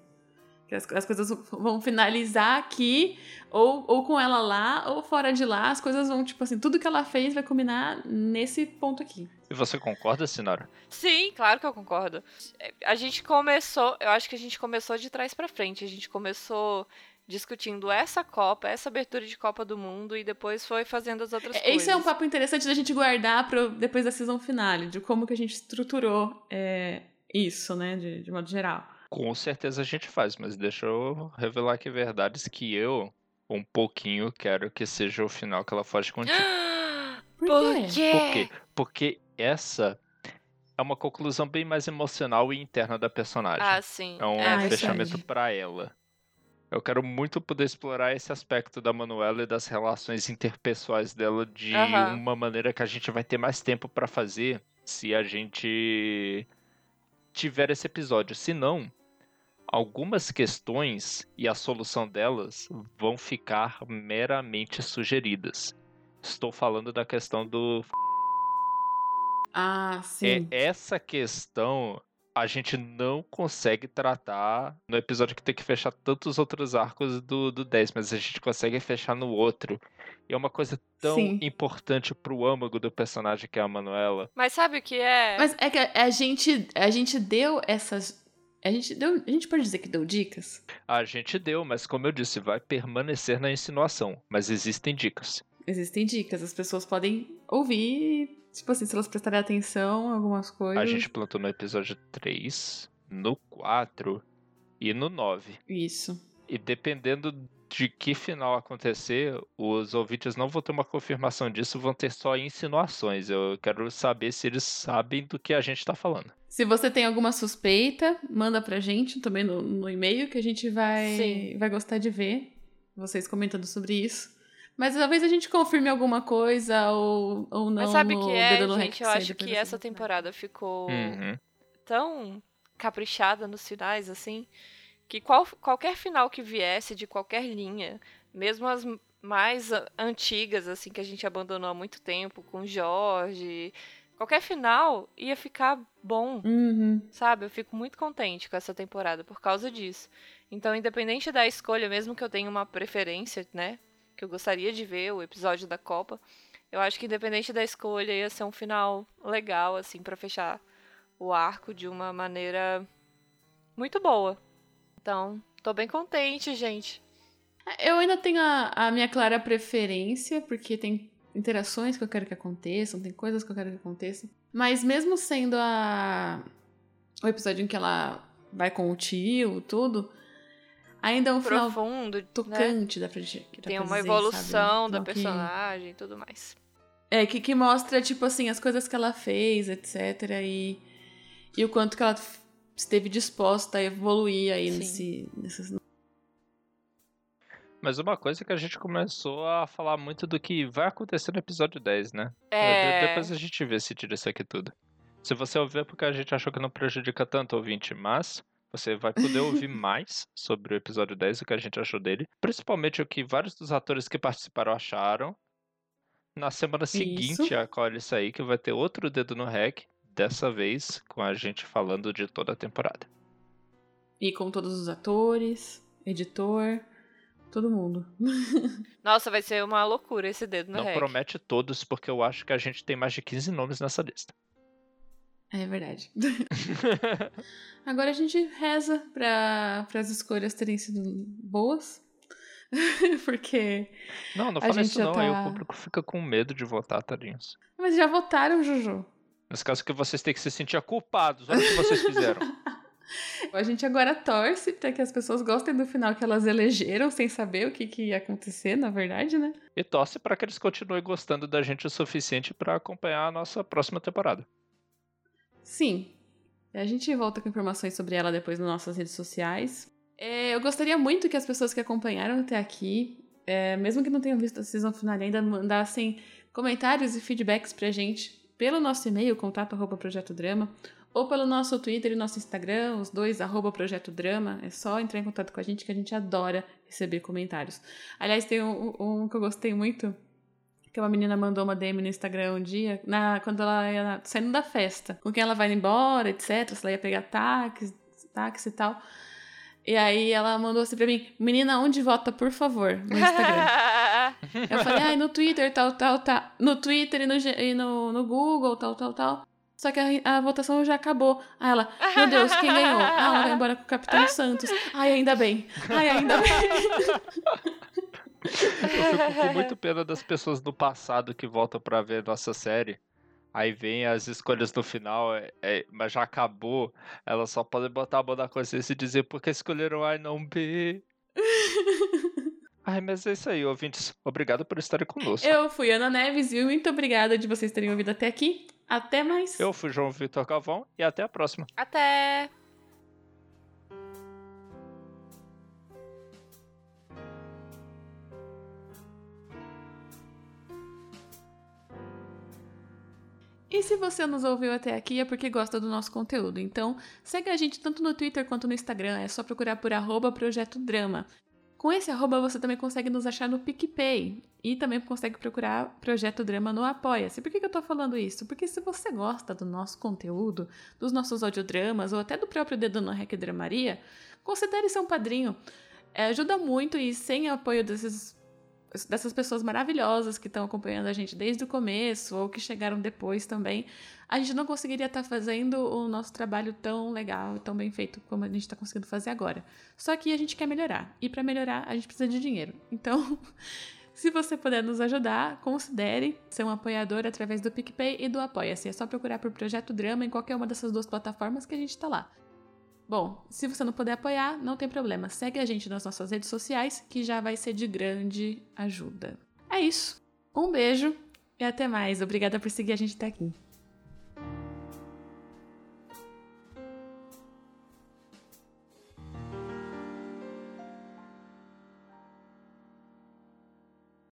Que as, as coisas vão finalizar aqui, ou, ou com ela lá, ou fora de lá. As coisas vão, tipo assim, tudo que ela fez vai combinar nesse ponto aqui. E você concorda, Sinara? Sim, claro que eu concordo. A gente começou, eu acho que a gente começou de trás para frente. A gente começou discutindo essa Copa, essa abertura de Copa do Mundo e depois foi fazendo as outras É, coisas. Isso é um papo interessante da gente guardar pro, depois da season finale, de como que a gente estruturou é, isso, né, de, de modo geral. Com certeza a gente faz, mas deixa eu revelar aqui verdades que eu, um pouquinho, quero que seja o final que ela foge contigo. Por quê? Por quê? Porque essa é uma conclusão bem mais emocional e interna da personagem. Ah, sim. É um Ah, isso fechamento pra ela. Eu quero muito poder explorar esse aspecto da Manuela e das relações interpessoais dela de Aham. uma maneira que a gente vai ter mais tempo pra fazer se a gente tiver esse episódio. Se não, algumas questões e a solução delas vão ficar meramente sugeridas. Estou falando da questão do Ah, sim. é essa questão a gente não consegue tratar no episódio que tem que fechar tantos outros arcos do, do 10, mas a gente consegue fechar no outro. E é uma coisa tão Sim. importante pro âmago do personagem que é a Manuela. Mas sabe o que é? Mas é que a, a gente, a gente deu essas. A gente deu. A gente pode dizer que deu dicas? A gente deu, mas como eu disse, vai permanecer na insinuação. Mas existem dicas. Existem dicas, as pessoas podem ouvir, tipo assim, se elas prestarem atenção, algumas coisas. A gente plantou no episódio 3, no 4 e no 9. Isso. E dependendo de que final acontecer, os ouvintes não vão ter uma confirmação disso, vão ter só insinuações. Eu quero saber se eles sabem do que a gente tá falando. Se você tem alguma suspeita, manda pra gente também no, no e-mail que a gente vai, Sim. vai gostar de ver vocês comentando sobre isso. Mas talvez a gente confirme alguma coisa ou, ou não. Mas sabe o que é, gente? Eu acho que essa temporada ficou Uhum. tão caprichada nos finais, assim, que qual, qualquer final que viesse de qualquer linha, mesmo as mais antigas, assim, que a gente abandonou há muito tempo, com Jorge, qualquer final ia ficar bom, Uhum. sabe? Eu fico muito contente com essa temporada por causa disso. Então, independente da escolha, mesmo que eu tenha uma preferência, né? Que eu gostaria de ver o episódio da Copa, eu acho que independente da escolha ia ser um final legal, assim, pra fechar o arco de uma maneira muito boa. Então, tô bem contente, gente. Eu ainda tenho a, a minha clara preferência, porque tem interações que eu quero que aconteçam, tem coisas que eu quero que aconteçam. Mas mesmo sendo a o episódio em que ela vai com o tio, tudo, ainda é um final Profundo, né? tocante, dá pra gente. dá Tem uma dizer, evolução sabe? da personagem e tudo mais. É, que, que mostra, tipo assim, as coisas que ela fez, etc. E, e o quanto que ela esteve disposta a evoluir aí Sim. nesse. Mas uma coisa que a gente começou a falar muito do que vai acontecer no episódio 10, né? É. De- Depois a gente vê se tira isso aqui tudo. Se você ouvir é porque a gente achou que não prejudica tanto o ouvinte, mas você vai poder ouvir mais sobre o episódio 10, o que a gente achou dele. Principalmente o que vários dos atores que participaram acharam. Na semana seguinte a qual ele sair, que vai ter outro dedo no rec, dessa vez com a gente falando de toda a temporada. E com todos os atores, editor, todo mundo. Nossa, vai ser uma loucura esse dedo no Não rec. promete todos, porque eu acho que a gente tem mais de 15 nomes nessa lista. É verdade. Agora a gente reza para as escolhas terem sido boas. Porque. Não, não fala isso não, aí tá- o público fica com medo de votar, tadinhos. Mas já votaram, Juju. Nesse caso que vocês têm que se sentir culpados, olha o que vocês fizeram. A gente agora torce para que as pessoas gostem do final que elas elegeram, sem saber o que, que ia acontecer, na verdade, né? E torce para que eles continuem gostando da gente o suficiente para acompanhar a nossa próxima temporada. Sim. A gente volta com informações sobre ela depois nas nossas redes sociais. É, eu gostaria muito que as pessoas que acompanharam até aqui, é, mesmo que não tenham visto a season final ainda, mandassem comentários e feedbacks pra gente pelo nosso e-mail, contato arroba Projeto Drama, ou pelo nosso Twitter e nosso Instagram, os dois, arroba Projeto Drama. É só entrar em contato com a gente que a gente adora receber comentários. Aliás, tem um, um que eu gostei muito, que uma menina mandou uma DM no Instagram um dia, na, quando ela ia saindo da festa, com quem ela vai embora, etc. Se ela ia pegar táxi, táxi e tal. E aí ela mandou assim pra mim, menina, onde vota, por favor, no Instagram. Eu falei, ai, no Twitter, tal, tal, tal. No Twitter e no, e no, no Google, tal, tal, tal. Só que a, a votação já acabou. Aí ela, meu Deus, quem ganhou? Ah, ela vai embora com o Capitão Santos. Ai, ainda bem. Ai, ainda bem. Eu fico com muito pena das pessoas do passado que voltam pra ver nossa série. Aí vem as escolhas no final, é, é, mas já acabou. Elas só podem botar a mão na consciência e dizer porque escolheram A e não B. Ai, mas é isso aí, ouvintes. Obrigado por estarem conosco. Eu fui Ana Neves e muito obrigada de vocês terem ouvido até aqui. Até mais. Eu fui João Vitor Galvão e até a próxima. Até! E se você nos ouviu até aqui é porque gosta do nosso conteúdo. Então, segue a gente tanto no Twitter quanto no Instagram. É só procurar por arroba Projeto Drama. Com esse arroba você também consegue nos achar no PicPay. E também consegue procurar Projeto Drama no Apoia-se. Por que, que eu tô falando isso? Porque se você gosta do nosso conteúdo, dos nossos audiodramas ou até do próprio Dedo no Rec Dramaria, considere ser um padrinho. É, ajuda muito e sem o apoio desses dessas pessoas maravilhosas que estão acompanhando a gente desde o começo ou que chegaram depois também, a gente não conseguiria estar tá fazendo o nosso trabalho tão legal tão bem feito como a gente está conseguindo fazer agora. Só que a gente quer melhorar e para melhorar a gente precisa de dinheiro. Então, se você puder nos ajudar, considere ser um apoiador através do PicPay e do Apoia-se. É só procurar por Projeto Drama em qualquer uma dessas duas plataformas que a gente está lá. Bom, se você não puder apoiar, não tem problema. Segue a gente nas nossas redes sociais, que já vai ser de grande ajuda. É isso. Um beijo e até mais. Obrigada por seguir a gente até aqui.